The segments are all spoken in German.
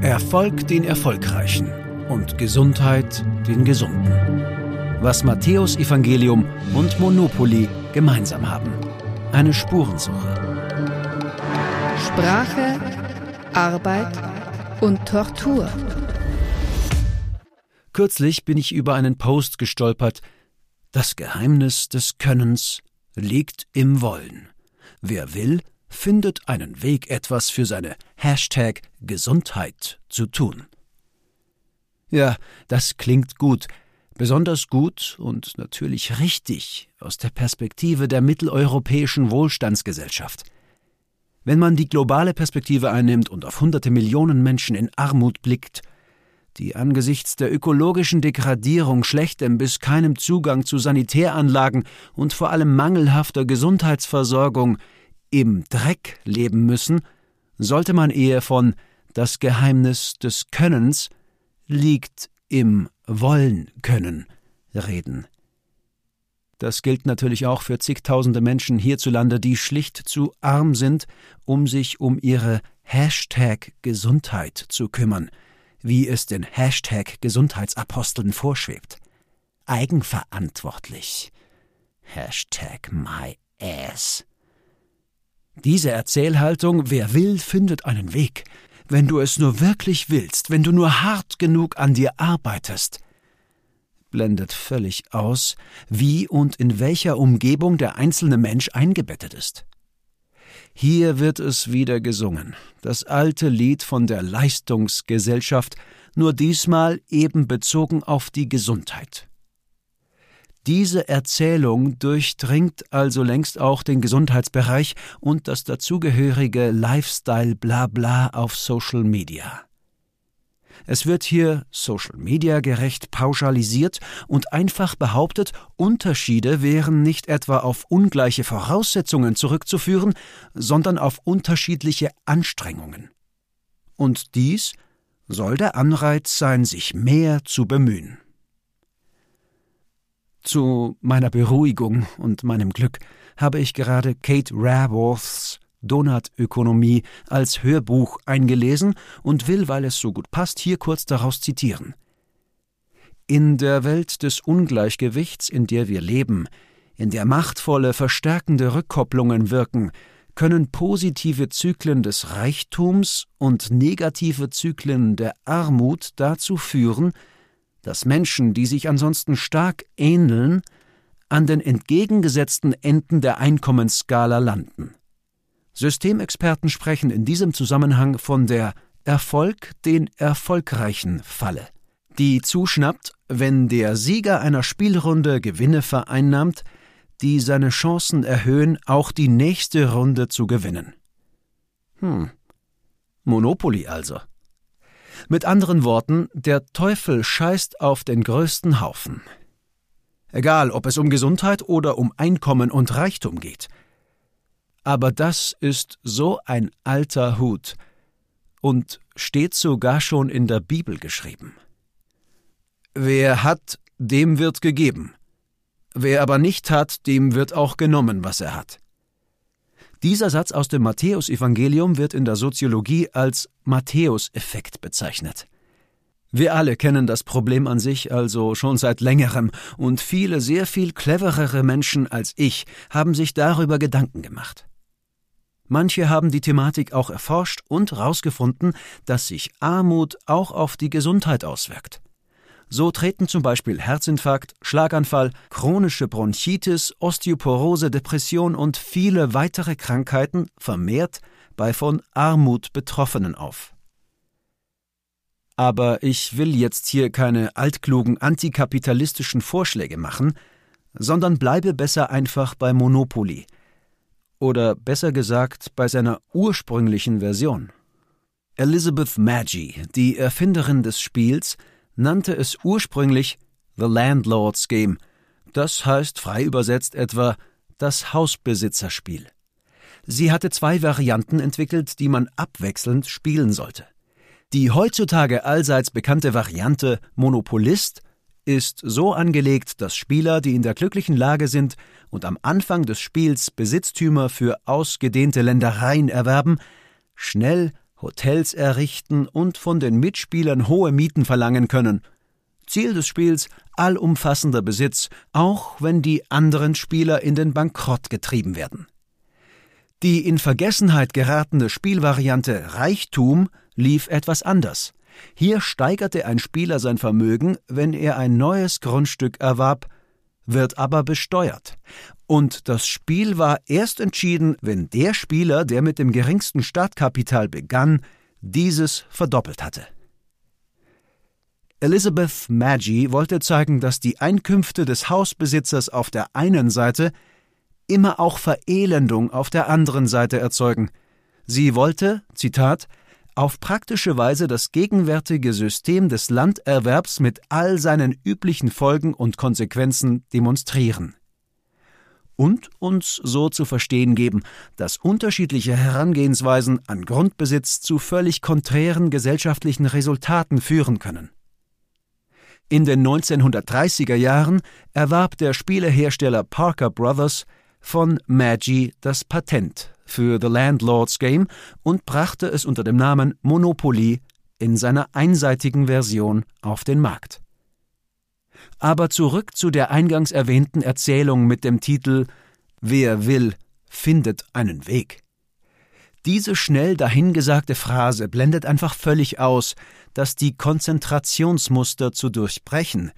Erfolg den Erfolgreichen und Gesundheit den Gesunden. Was Matthäus Evangelium und Monopoly gemeinsam haben. Eine Spurensuche. Sprache, Arbeit und Tortur. Kürzlich bin ich über einen Post gestolpert. Das Geheimnis des Könnens liegt im Wollen. Wer will, findet einen Weg, etwas für seine Hashtag Gesundheit zu tun. Ja, das klingt gut, besonders gut und natürlich richtig aus der Perspektive der mitteleuropäischen Wohlstandsgesellschaft. Wenn man die globale Perspektive einnimmt und auf hunderte Millionen Menschen in Armut blickt, die angesichts der ökologischen Degradierung, schlechtem bis keinem Zugang zu Sanitäranlagen und vor allem mangelhafter Gesundheitsversorgung im Dreck leben müssen, sollte man eher von das Geheimnis des Könnens liegt im Wollen können reden. Das gilt natürlich auch für zigtausende Menschen hierzulande, die schlicht zu arm sind, um sich um ihre Hashtag Gesundheit zu kümmern, wie es den Hashtag Gesundheitsaposteln vorschwebt. Eigenverantwortlich. Hashtag my ass. Diese Erzählhaltung, wer will, findet einen Weg. Wenn du es nur wirklich willst, wenn du nur hart genug an dir arbeitest, blendet völlig aus, wie und in welcher Umgebung der einzelne Mensch eingebettet ist. Hier wird es wieder gesungen, das alte Lied von der Leistungsgesellschaft, nur diesmal eben bezogen auf die Gesundheit. Diese Erzählung durchdringt also längst auch den Gesundheitsbereich und das dazugehörige Lifestyle-Blabla auf Social Media. Es wird hier Social Media gerecht pauschalisiert und einfach behauptet, Unterschiede wären nicht etwa auf ungleiche Voraussetzungen zurückzuführen, sondern auf unterschiedliche Anstrengungen. Und dies soll der Anreiz sein, sich mehr zu bemühen. Zu meiner Beruhigung und meinem Glück habe ich gerade Kate Raworths Donutökonomie als Hörbuch eingelesen und will, weil es so gut passt, hier kurz daraus zitieren. In der Welt des Ungleichgewichts, in der wir leben, in der machtvolle, verstärkende Rückkopplungen wirken, können positive Zyklen des Reichtums und negative Zyklen der Armut dazu führen, dass Menschen, die sich ansonsten stark ähneln, an den entgegengesetzten Enden der Einkommensskala landen. Systemexperten sprechen in diesem Zusammenhang von der Erfolg den Erfolgreichen Falle, die zuschnappt, wenn der Sieger einer Spielrunde Gewinne vereinnahmt, die seine Chancen erhöhen, auch die nächste Runde zu gewinnen. Hm. Monopoly also. Mit anderen Worten, der Teufel scheißt auf den größten Haufen. Egal, ob es um Gesundheit oder um Einkommen und Reichtum geht. Aber das ist so ein alter Hut und steht sogar schon in der Bibel geschrieben. Wer hat, dem wird gegeben. Wer aber nicht hat, dem wird auch genommen, was er hat. Dieser Satz aus dem Matthäusevangelium wird in der Soziologie als Matthäuseffekt bezeichnet. Wir alle kennen das Problem an sich also schon seit längerem, und viele sehr viel cleverere Menschen als ich haben sich darüber Gedanken gemacht. Manche haben die Thematik auch erforscht und herausgefunden, dass sich Armut auch auf die Gesundheit auswirkt. So treten zum Beispiel Herzinfarkt, Schlaganfall, chronische Bronchitis, Osteoporose, Depression und viele weitere Krankheiten vermehrt bei von Armut Betroffenen auf. Aber ich will jetzt hier keine altklugen antikapitalistischen Vorschläge machen, sondern bleibe besser einfach bei Monopoly. Oder besser gesagt bei seiner ursprünglichen Version. Elizabeth Maggie, die Erfinderin des Spiels, nannte es ursprünglich The Landlord's Game, das heißt frei übersetzt etwa das Hausbesitzerspiel. Sie hatte zwei Varianten entwickelt, die man abwechselnd spielen sollte. Die heutzutage allseits bekannte Variante Monopolist ist so angelegt, dass Spieler, die in der glücklichen Lage sind und am Anfang des Spiels Besitztümer für ausgedehnte Ländereien erwerben, schnell Hotels errichten und von den Mitspielern hohe Mieten verlangen können. Ziel des Spiels allumfassender Besitz, auch wenn die anderen Spieler in den Bankrott getrieben werden. Die in Vergessenheit geratene Spielvariante Reichtum lief etwas anders. Hier steigerte ein Spieler sein Vermögen, wenn er ein neues Grundstück erwarb, wird aber besteuert. Und das Spiel war erst entschieden, wenn der Spieler, der mit dem geringsten Startkapital begann, dieses verdoppelt hatte. Elizabeth Maggie wollte zeigen, dass die Einkünfte des Hausbesitzers auf der einen Seite immer auch Verelendung auf der anderen Seite erzeugen. Sie wollte, Zitat, auf praktische Weise das gegenwärtige System des Landerwerbs mit all seinen üblichen Folgen und Konsequenzen demonstrieren. Und uns so zu verstehen geben, dass unterschiedliche Herangehensweisen an Grundbesitz zu völlig konträren gesellschaftlichen Resultaten führen können. In den 1930er Jahren erwarb der Spielehersteller Parker Brothers von Maggi das Patent für The Landlord's Game und brachte es unter dem Namen Monopoly in seiner einseitigen Version auf den Markt. Aber zurück zu der eingangs erwähnten Erzählung mit dem Titel Wer will, findet einen Weg. Diese schnell dahingesagte Phrase blendet einfach völlig aus, dass die Konzentrationsmuster zu durchbrechen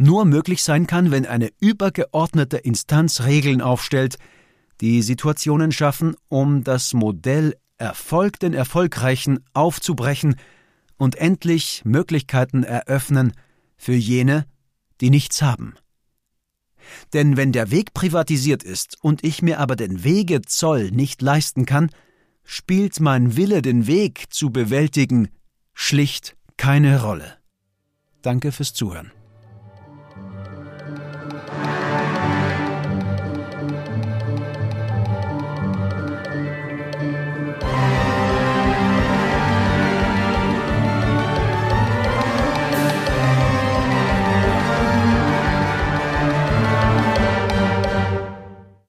nur möglich sein kann, wenn eine übergeordnete Instanz Regeln aufstellt, die Situationen schaffen, um das Modell Erfolg den Erfolgreichen aufzubrechen und endlich Möglichkeiten eröffnen für jene, die nichts haben. Denn wenn der Weg privatisiert ist und ich mir aber den Wegezoll nicht leisten kann, spielt mein Wille, den Weg zu bewältigen, schlicht keine Rolle. Danke fürs Zuhören.